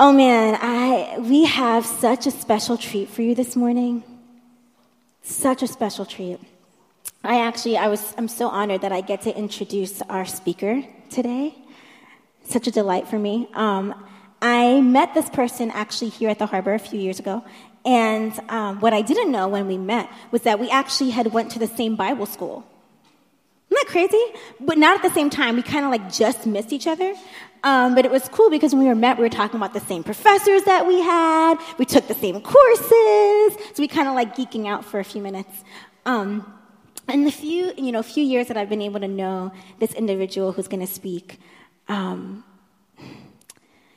Oh man, I we have such a special treat for you this morning. Such a special treat. I actually I was I'm so honored that I get to introduce our speaker today. Such a delight for me. Um, I met this person actually here at the harbor a few years ago, and um, what I didn't know when we met was that we actually had went to the same Bible school. Isn't that crazy? But not at the same time. We kind of like just missed each other. Um, but it was cool because when we were met, we were talking about the same professors that we had. We took the same courses. So we kind of like geeking out for a few minutes. Um, and the few, you know, few years that I've been able to know this individual who's going to speak, um,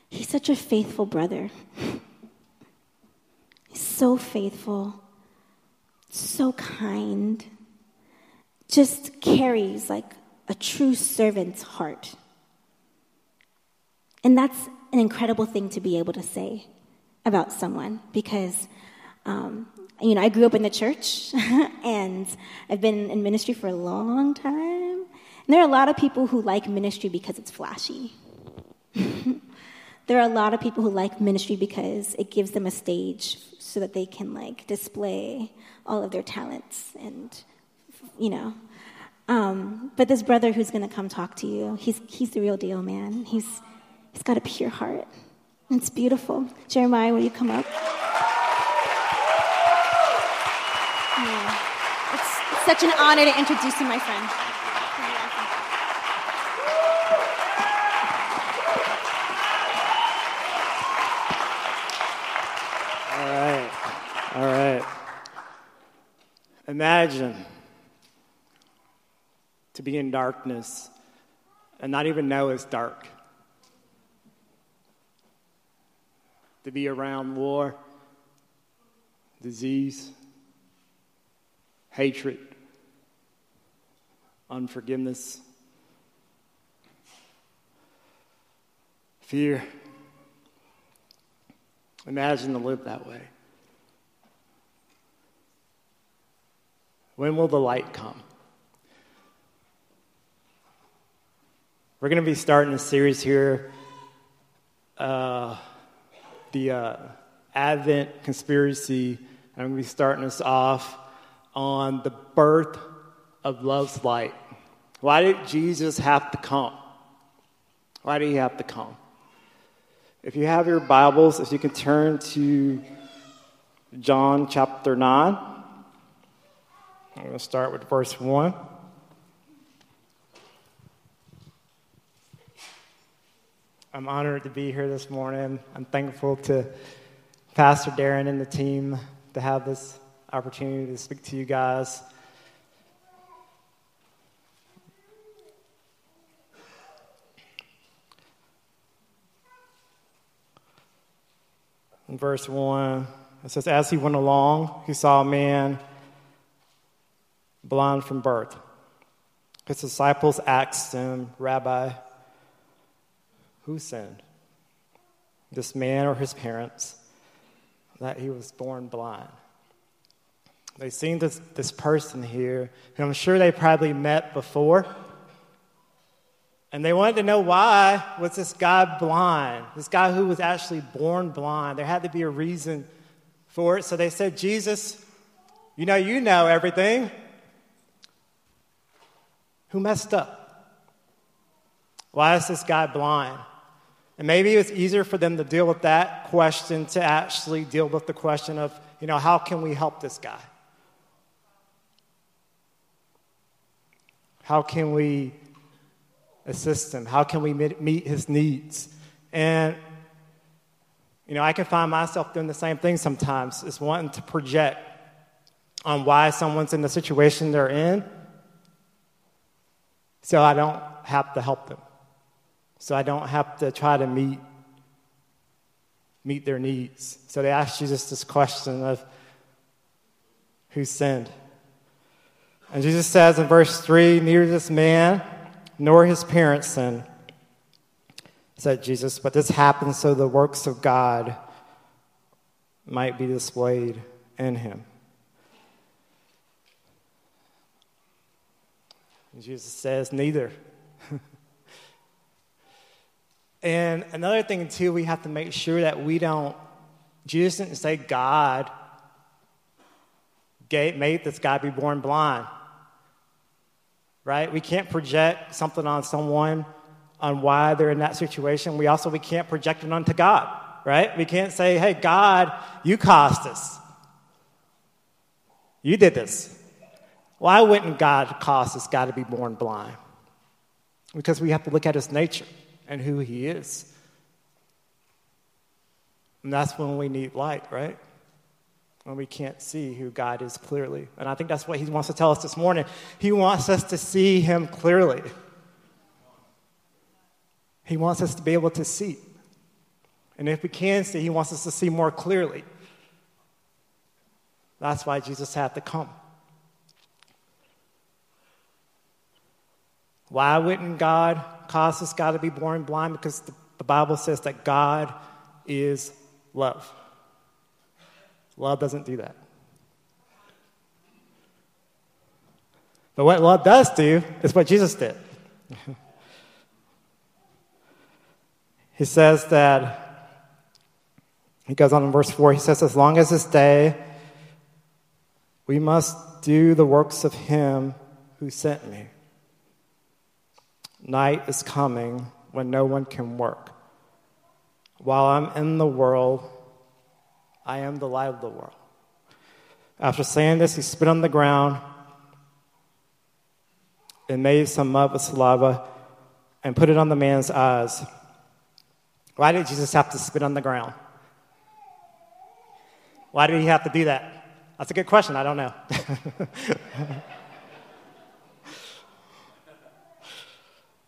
he's such a faithful brother. He's so faithful, so kind just carries like a true servant's heart. And that's an incredible thing to be able to say about someone because, um, you know, I grew up in the church and I've been in ministry for a long time. And there are a lot of people who like ministry because it's flashy. there are a lot of people who like ministry because it gives them a stage so that they can like display all of their talents and you know. Um, but this brother who's going to come talk to you, he's, he's the real deal, man. He's, he's got a pure heart. It's beautiful. Jeremiah, will you come up? Yeah. It's, it's such an honor to introduce you, my friend. All right. All right. Imagine to be in darkness and not even know it's dark. To be around war, disease, hatred, unforgiveness, fear. Imagine to live that way. When will the light come? We're going to be starting a series here, uh, the uh, Advent conspiracy. I'm going to be starting us off on the birth of love's light. Why did Jesus have to come? Why did he have to come? If you have your Bibles, if you can turn to John chapter 9, I'm going to start with verse 1. I'm honored to be here this morning. I'm thankful to Pastor Darren and the team to have this opportunity to speak to you guys. In verse 1, it says, As he went along, he saw a man blind from birth. His disciples asked him, Rabbi, who sinned? This man or his parents? That he was born blind. They seen this, this person here, who I'm sure they probably met before. And they wanted to know why was this guy blind? This guy who was actually born blind. There had to be a reason for it. So they said, Jesus, you know, you know everything. Who messed up? Why is this guy blind? And maybe it's easier for them to deal with that question to actually deal with the question of, you know, how can we help this guy? How can we assist him? How can we meet his needs? And, you know, I can find myself doing the same thing sometimes, is wanting to project on why someone's in the situation they're in so I don't have to help them so I don't have to try to meet, meet their needs. So they ask Jesus this question of who sinned. And Jesus says in verse 3 Neither this man nor his parents sinned, said Jesus, but this happened so the works of God might be displayed in him. And Jesus says, Neither. And another thing, too, we have to make sure that we don't, Jesus didn't say God made this guy be born blind. Right? We can't project something on someone on why they're in that situation. We also we can't project it onto God, right? We can't say, "Hey, God, you caused this. You did this." Why wouldn't God cause this guy to be born blind? Because we have to look at his nature and who he is. And that's when we need light, right? When we can't see who God is clearly. And I think that's what he wants to tell us this morning. He wants us to see him clearly. He wants us to be able to see. And if we can see, he wants us to see more clearly. That's why Jesus had to come. Why wouldn't God cause this guy to be born blind? Because the, the Bible says that God is love. Love doesn't do that. But what love does do is what Jesus did. he says that, he goes on in verse 4, he says, As long as this day, we must do the works of him who sent me. Night is coming when no one can work. While I'm in the world, I am the light of the world. After saying this, he spit on the ground and made some mud with saliva and put it on the man's eyes. Why did Jesus have to spit on the ground? Why did he have to do that? That's a good question. I don't know.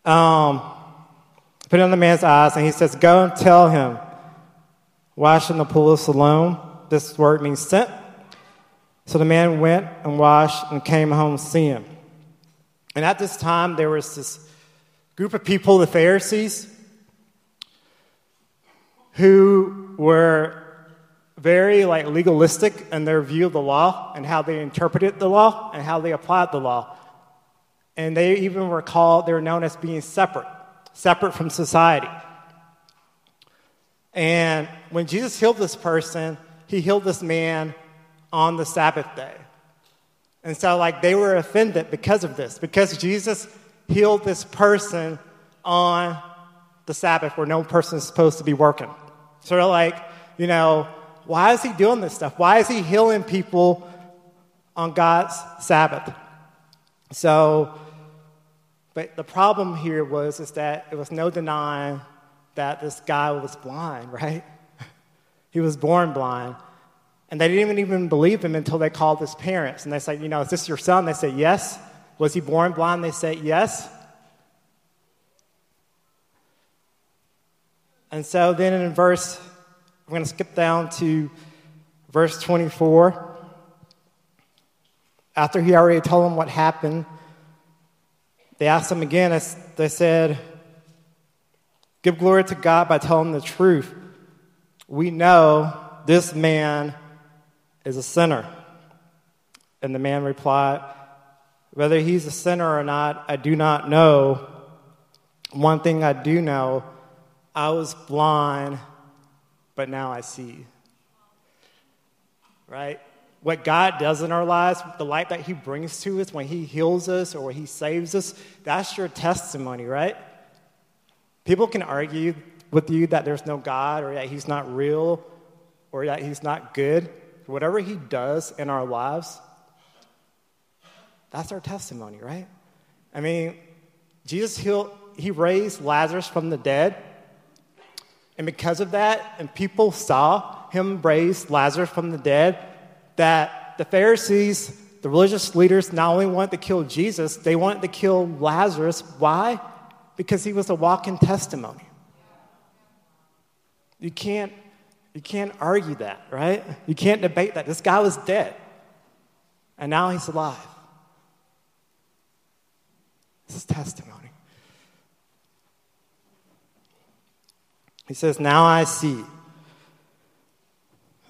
Um, put it on the man's eyes, and he says, Go and tell him, wash in the pool of Siloam. This word means sent. So the man went and washed and came home seeing. And at this time, there was this group of people, the Pharisees, who were very like legalistic in their view of the law and how they interpreted the law and how they applied the law. And they even were called, they were known as being separate, separate from society. And when Jesus healed this person, he healed this man on the Sabbath day. And so, like, they were offended because of this, because Jesus healed this person on the Sabbath where no person is supposed to be working. Sort of like, you know, why is he doing this stuff? Why is he healing people on God's Sabbath? So, but the problem here was is that it was no denying that this guy was blind, right? he was born blind. And they didn't even believe him until they called his parents. And they said, You know, is this your son? They said, Yes. Was he born blind? They said, Yes. And so then in verse, I'm going to skip down to verse 24. After he already told them what happened, they asked him again, they said, Give glory to God by telling the truth. We know this man is a sinner. And the man replied, Whether he's a sinner or not, I do not know. One thing I do know I was blind, but now I see. Right? What God does in our lives, the light that He brings to us when He heals us or when He saves us, that's your testimony, right? People can argue with you that there's no God or that He's not real or that He's not good. Whatever He does in our lives, that's our testimony, right? I mean, Jesus healed, He raised Lazarus from the dead. And because of that, and people saw Him raise Lazarus from the dead, that the Pharisees, the religious leaders, not only wanted to kill Jesus, they wanted to kill Lazarus. Why? Because he was a walking testimony. You can't, you can't argue that, right? You can't debate that. This guy was dead, and now he's alive. This is testimony. He says, Now I see.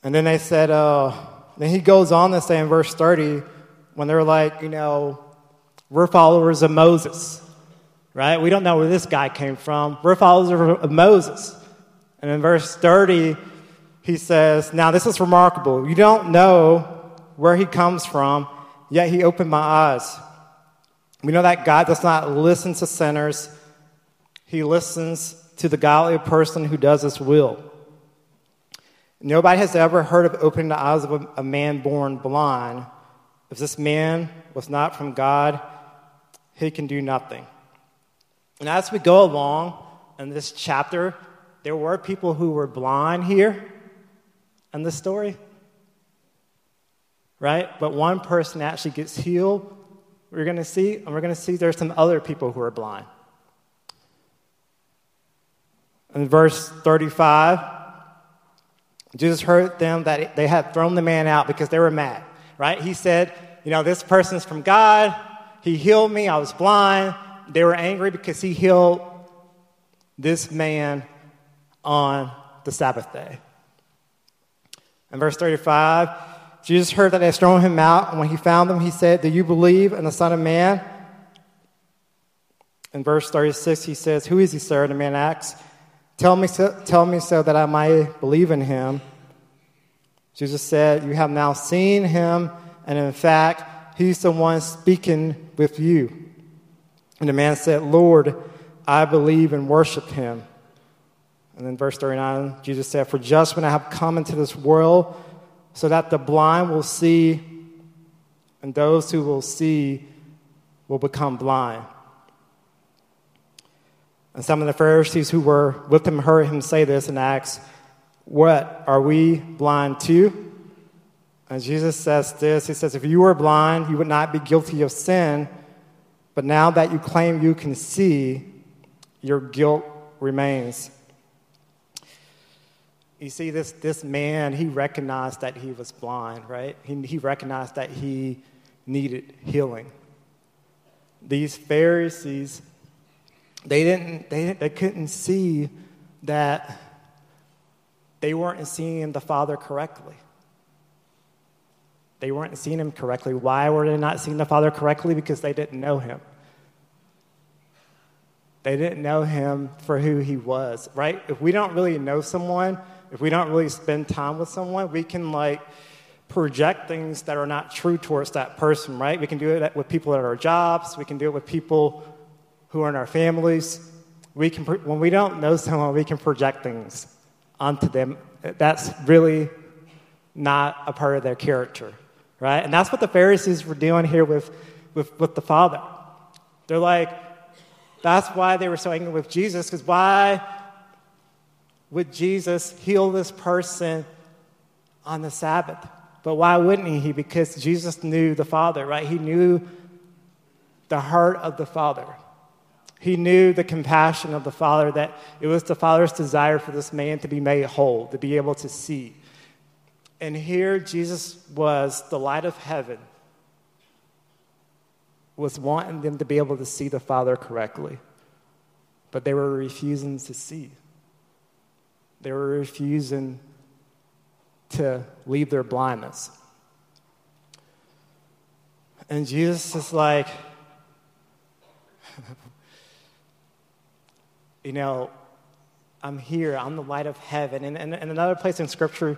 And then they said, Oh, then he goes on to say in verse 30, when they're like, you know, we're followers of Moses, right? We don't know where this guy came from. We're followers of Moses. And in verse 30, he says, Now this is remarkable. You don't know where he comes from, yet he opened my eyes. We know that God does not listen to sinners, he listens to the godly person who does his will. Nobody has ever heard of opening the eyes of a, a man born blind. If this man was not from God, he can do nothing. And as we go along in this chapter, there were people who were blind here in this story, right? But one person actually gets healed. We're going to see, and we're going to see there's some other people who are blind. In verse 35, Jesus heard them that they had thrown the man out because they were mad, right? He said, You know, this person's from God. He healed me. I was blind. They were angry because he healed this man on the Sabbath day. In verse 35, Jesus heard that they had thrown him out, and when he found them, he said, Do you believe in the Son of Man? In verse 36, he says, Who is he, sir? The man asks. Tell me, so, tell me so that I might believe in him. Jesus said, You have now seen him, and in fact, he's the one speaking with you. And the man said, Lord, I believe and worship him. And then verse 39, Jesus said, For judgment I have come into this world so that the blind will see, and those who will see will become blind. And some of the Pharisees who were with him heard him say this and asked, What, are we blind to? And Jesus says this He says, If you were blind, you would not be guilty of sin, but now that you claim you can see, your guilt remains. You see, this, this man, he recognized that he was blind, right? He, he recognized that he needed healing. These Pharisees, they didn't, they, they couldn't see that they weren't seeing the Father correctly. They weren't seeing him correctly. Why were they not seeing the Father correctly? Because they didn't know him. They didn't know him for who he was, right? If we don't really know someone, if we don't really spend time with someone, we can like project things that are not true towards that person, right? We can do it with people at our jobs, we can do it with people who are in our families. We can, when we don't know someone, we can project things onto them. That's really not a part of their character, right? And that's what the Pharisees were doing here with, with, with the Father. They're like, that's why they were so angry with Jesus, because why would Jesus heal this person on the Sabbath? But why wouldn't he? Because Jesus knew the Father, right? He knew the heart of the Father. He knew the compassion of the Father, that it was the Father's desire for this man to be made whole, to be able to see. And here Jesus was the light of heaven, was wanting them to be able to see the Father correctly. But they were refusing to see. They were refusing to leave their blindness. And Jesus is like, you know, I'm here, I'm the light of heaven. And, and another place in Scripture,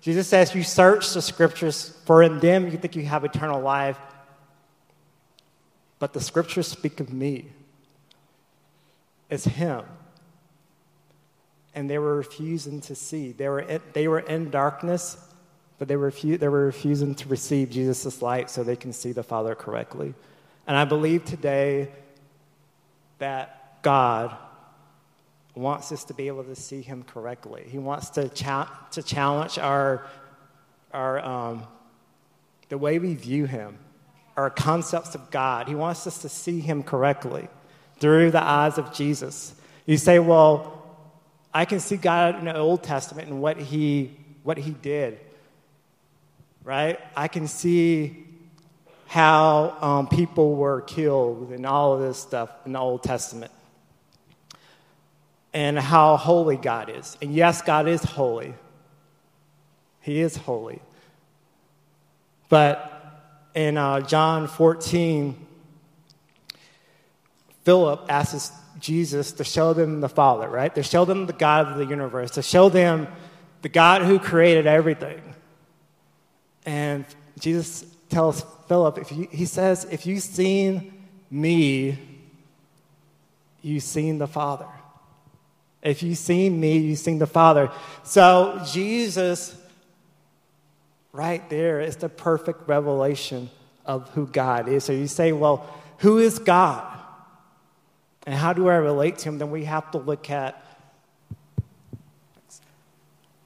Jesus says, You search the Scriptures, for in them you think you have eternal life. But the Scriptures speak of me. It's Him and they were refusing to see. They were in, they were in darkness, but they were, refu- they were refusing to receive Jesus' light so they can see the Father correctly. And I believe today that God wants us to be able to see Him correctly. He wants to, cha- to challenge our, our, um, the way we view Him, our concepts of God. He wants us to see Him correctly through the eyes of Jesus. You say, well, I can see God in the Old Testament and what he, what he did, right? I can see how um, people were killed and all of this stuff in the Old Testament. And how holy God is. And yes, God is holy. He is holy. But in uh, John 14, Philip asks Jesus to show them the Father, right? To show them the God of the universe, to show them the God who created everything. And Jesus tells Philip, if you, he says, if you've seen me, you've seen the Father. If you've seen me, you've seen the Father. So Jesus, right there, is the perfect revelation of who God is. So you say, well, who is God? And how do I relate to him? Then we have to look at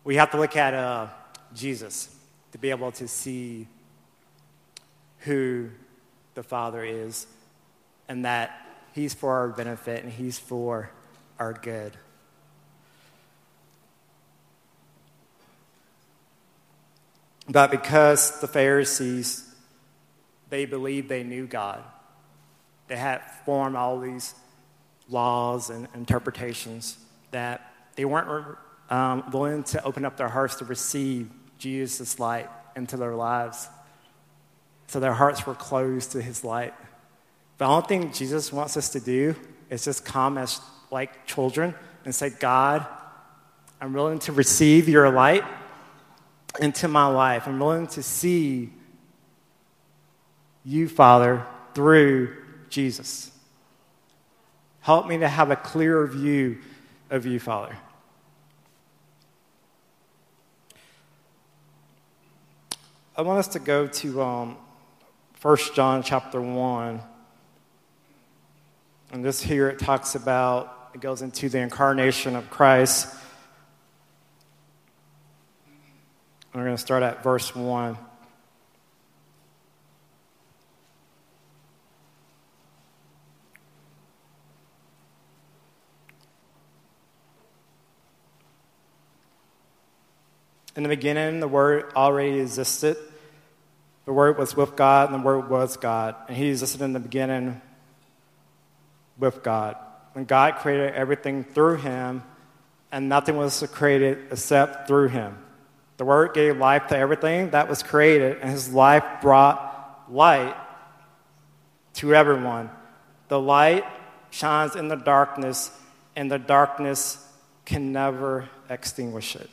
we have to look at uh, Jesus to be able to see who the Father is and that He's for our benefit and He's for our good. But because the Pharisees, they believed they knew God, they had formed all these laws and interpretations that they weren't um, willing to open up their hearts to receive Jesus' light into their lives. So their hearts were closed to his light. The only thing Jesus wants us to do is just come as like children and say, God, I'm willing to receive your light into my life. I'm willing to see you, Father, through Jesus. Help me to have a clearer view of you, Father. I want us to go to um, 1 John chapter 1. And this here it talks about, it goes into the incarnation of Christ. We're going to start at verse 1. In the beginning, the Word already existed. The Word was with God, and the Word was God. And He existed in the beginning with God. When God created everything through Him, and nothing was created except through Him. The Word gave life to everything that was created, and His life brought light to everyone. The light shines in the darkness, and the darkness can never extinguish it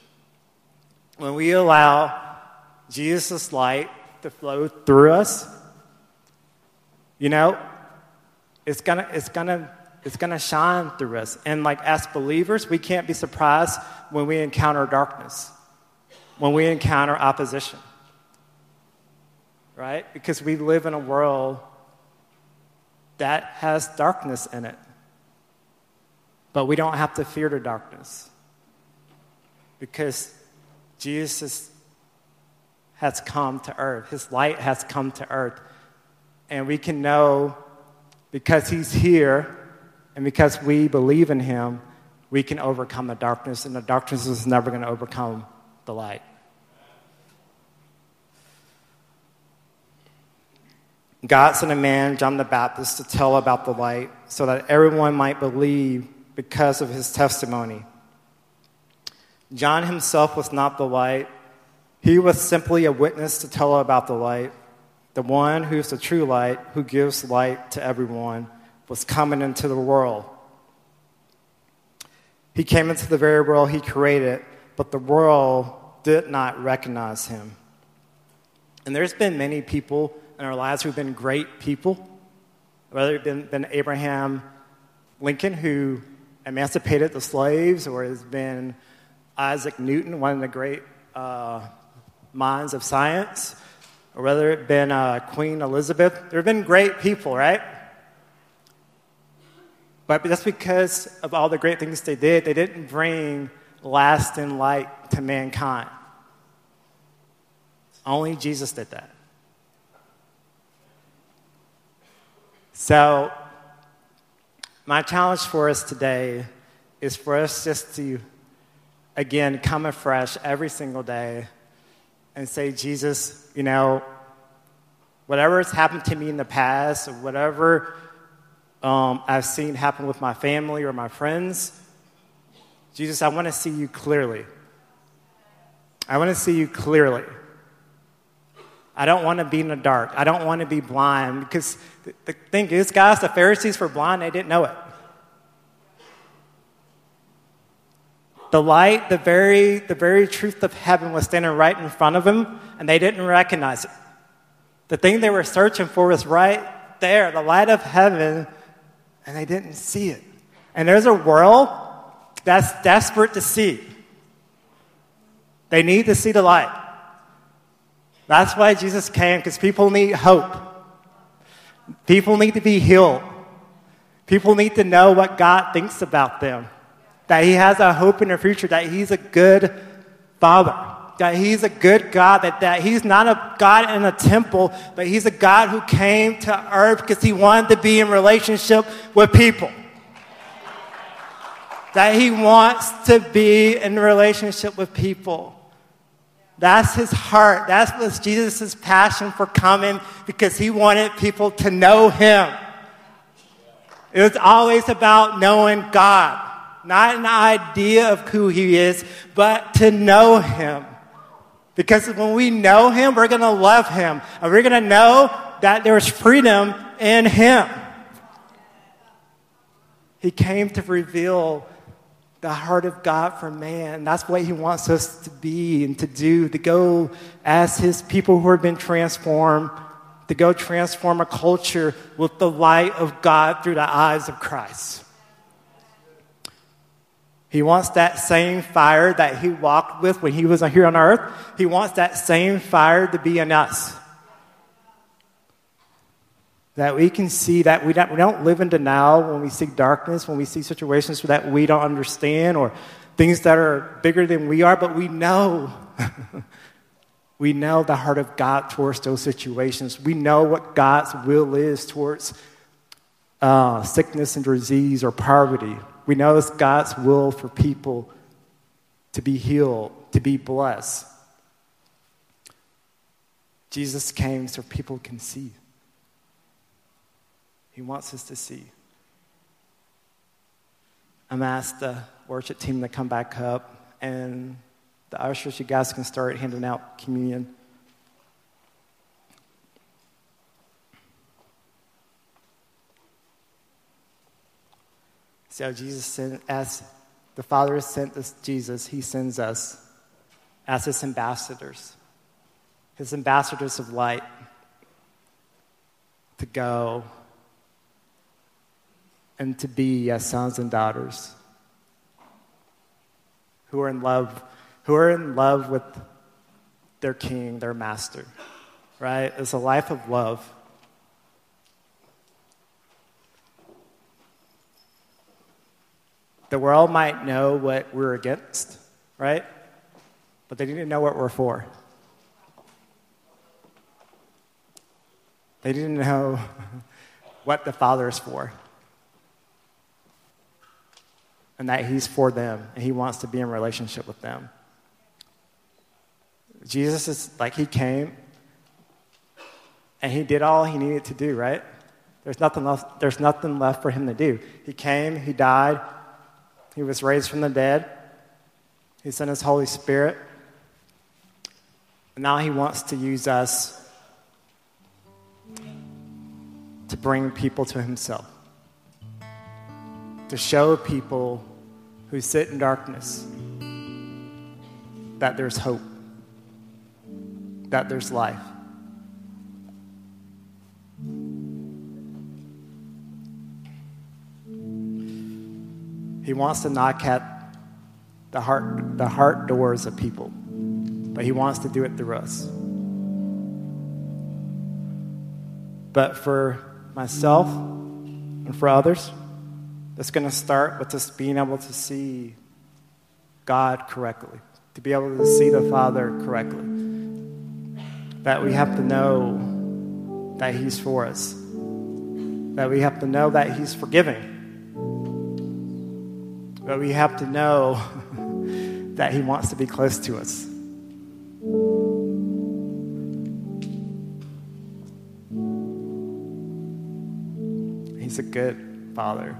when we allow Jesus' light to flow through us, you know, it's gonna, it's gonna, it's gonna shine through us. And like as believers, we can't be surprised when we encounter darkness, when we encounter opposition, right? Because we live in a world that has darkness in it. But we don't have to fear the darkness because Jesus has come to earth. His light has come to earth. And we can know because he's here and because we believe in him, we can overcome the darkness, and the darkness is never going to overcome the light. God sent a man, John the Baptist, to tell about the light so that everyone might believe because of his testimony. John himself was not the light. He was simply a witness to tell about the light. The one who is the true light, who gives light to everyone, was coming into the world. He came into the very world he created, but the world did not recognize him. And there's been many people in our lives who've been great people, whether it's been, been Abraham Lincoln, who emancipated the slaves, or has been Isaac Newton, one of the great uh, minds of science, or whether it's been uh, Queen Elizabeth. There have been great people, right? But that's because of all the great things they did, they didn't bring lasting light to mankind. Only Jesus did that. So, my challenge for us today is for us just to again, come afresh every single day and say, Jesus, you know, whatever has happened to me in the past, or whatever um, I've seen happen with my family or my friends, Jesus, I want to see you clearly. I want to see you clearly. I don't want to be in the dark. I don't want to be blind. Because the, the thing is, guys, the Pharisees were blind, they didn't know it. The light, the very, the very truth of heaven was standing right in front of them, and they didn't recognize it. The thing they were searching for was right there, the light of heaven, and they didn't see it. And there's a world that's desperate to see. They need to see the light. That's why Jesus came, because people need hope. People need to be healed. People need to know what God thinks about them. That He has a hope in their future, that He's a good Father, that He's a good God, that, that He's not a God in a temple, but He's a God who came to earth because He wanted to be in relationship with people. That He wants to be in relationship with people. That's his heart. That was Jesus' passion for coming because he wanted people to know him. It was always about knowing God, not an idea of who he is, but to know him. Because when we know him, we're going to love him. And we're going to know that there's freedom in him. He came to reveal the heart of God for man. That's what He wants us to be and to do, to go as His people who have been transformed, to go transform a culture with the light of God through the eyes of Christ. He wants that same fire that He walked with when He was here on earth. He wants that same fire to be in us that we can see that we don't, we don't live in denial when we see darkness, when we see situations that we don't understand or things that are bigger than we are, but we know. we know the heart of God towards those situations. We know what God's will is towards uh, sickness and disease or poverty. We know it's God's will for people to be healed, to be blessed. Jesus came so people can see. He wants us to see. I'm asked the worship team to come back up, and the ushers, you guys can start handing out communion. So Jesus sent, as the Father has sent us Jesus, He sends us as His ambassadors, His ambassadors of light, to go and to be as sons and daughters who are in love, who are in love with their king, their master. Right? It's a life of love. The world might know what we're against, right? But they didn't know what we're for. They didn't know what the Father is for and that He's for them and He wants to be in relationship with them. Jesus is like He came and He did all He needed to do, right? There's nothing, left, there's nothing left for Him to do. He came, He died, He was raised from the dead, He sent His Holy Spirit. And now He wants to use us to bring people to Himself to show people who sit in darkness that there's hope, that there's life. He wants to knock at the heart, the heart doors of people, but he wants to do it through us. But for myself and for others, it's going to start with just being able to see God correctly, to be able to see the Father correctly. That we have to know that He's for us, that we have to know that He's forgiving, that we have to know that He wants to be close to us. He's a good Father.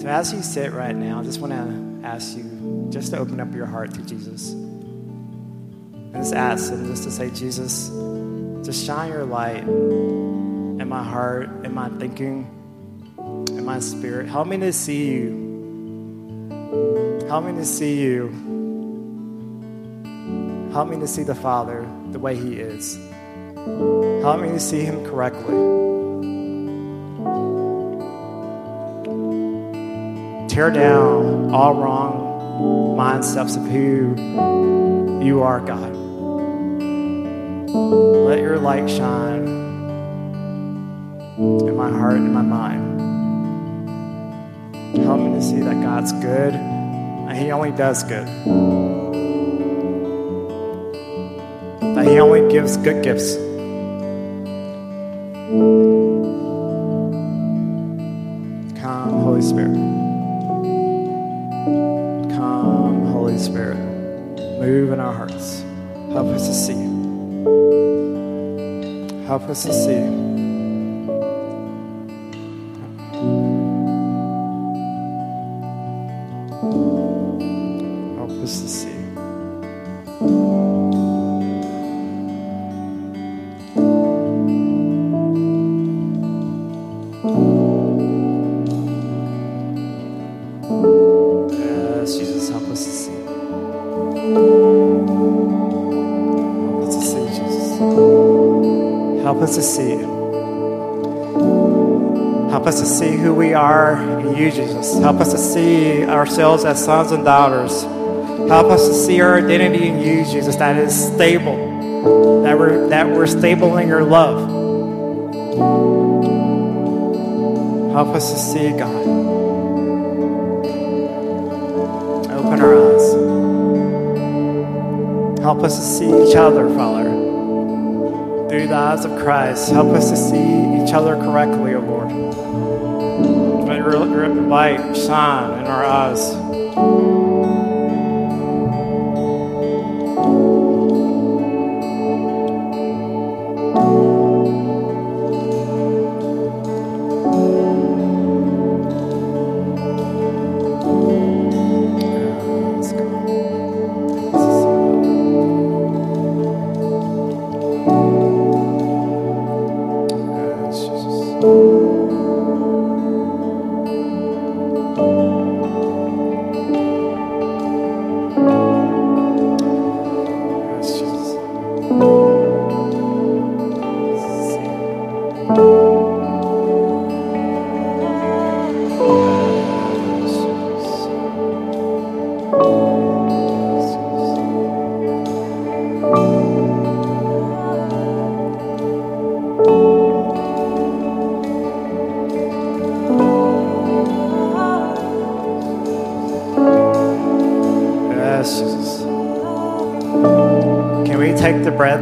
So, as you sit right now, I just want to ask you just to open up your heart to Jesus. And just ask Him just to say, Jesus, just shine your light in my heart, in my thinking, in my spirit. Help me to see you. Help me to see you. Help me to see the Father the way He is. Help me to see Him correctly. Tear down all wrong mindsets of who you are, God. Let your light shine in my heart and my mind. Help me to see that God's good He only does good. That He only gives good gifts. Come, Holy Spirit. Come, Holy Spirit. Move in our hearts. Help us to see. Help us to see. Are in you, Jesus. Help us to see ourselves as sons and daughters. Help us to see our identity in you, Jesus, that is stable. That we're that we're stable in your love. Help us to see, God. Open our eyes. Help us to see each other, Father. Through the eyes of Christ. Help us to see each other correctly, O Lord. Your, your light shine in our eyes.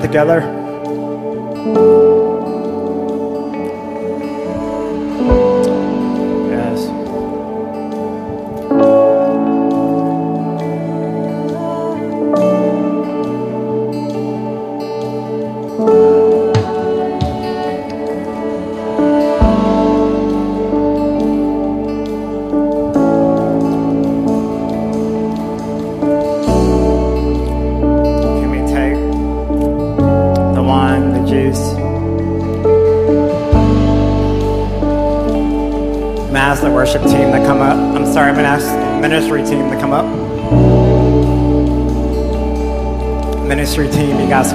Together?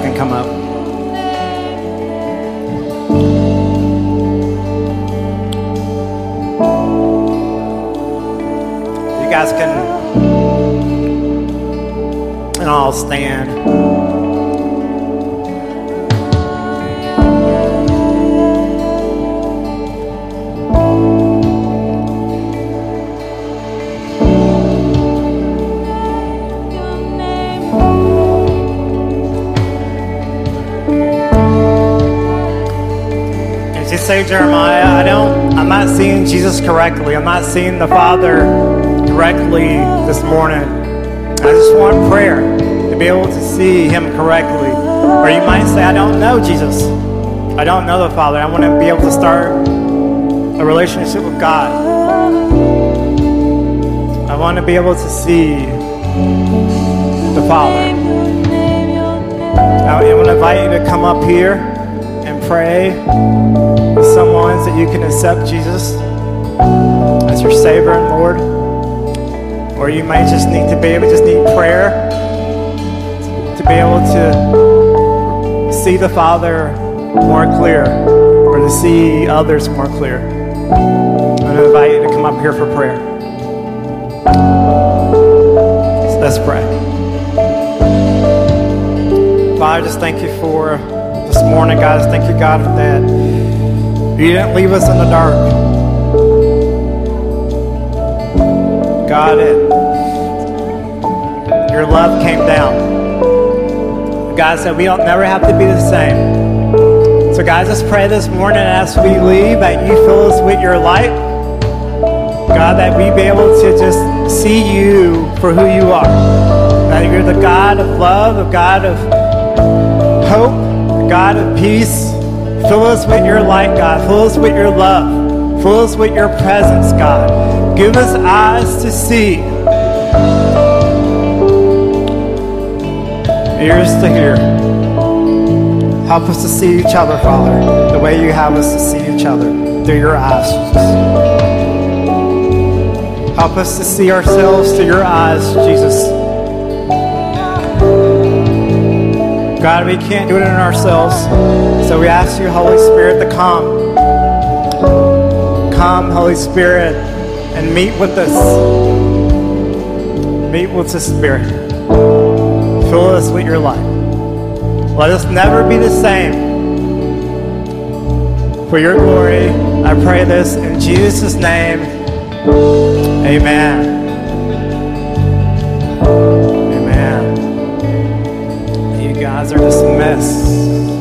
Can come up. Jeremiah, I don't, I'm not seeing Jesus correctly. I'm not seeing the Father directly this morning. I just want prayer to be able to see Him correctly. Or you might say, I don't know Jesus. I don't know the Father. I want to be able to start a relationship with God. I want to be able to see the Father. I want to invite you to come up here and pray someone so you can accept Jesus as your Savior and Lord. Or you might just need to be able, just need prayer to be able to see the Father more clear or to see others more clear. I'm going to invite you to come up here for prayer. So let's pray. Father, just thank you for this morning, God. Just thank you, God, for that you didn't leave us in the dark. God, it, your love came down. God said we don't never have to be the same. So, guys, let's pray this morning as we leave that you fill us with your light. God, that we be able to just see you for who you are. That you're the God of love, a God of hope, a God of peace. Fill us with your light, God. Fill us with your love. Fill us with your presence, God. Give us eyes to see, ears to hear. Help us to see each other, Father, the way you have us to see each other through your eyes, Jesus. Help us to see ourselves through your eyes, Jesus. God, we can't do it in ourselves. So we ask you, Holy Spirit, to come. Come, Holy Spirit, and meet with us. Meet with the Spirit. Fill us with your light. Let us never be the same. For your glory, I pray this in Jesus' name. Amen. Are dismissed.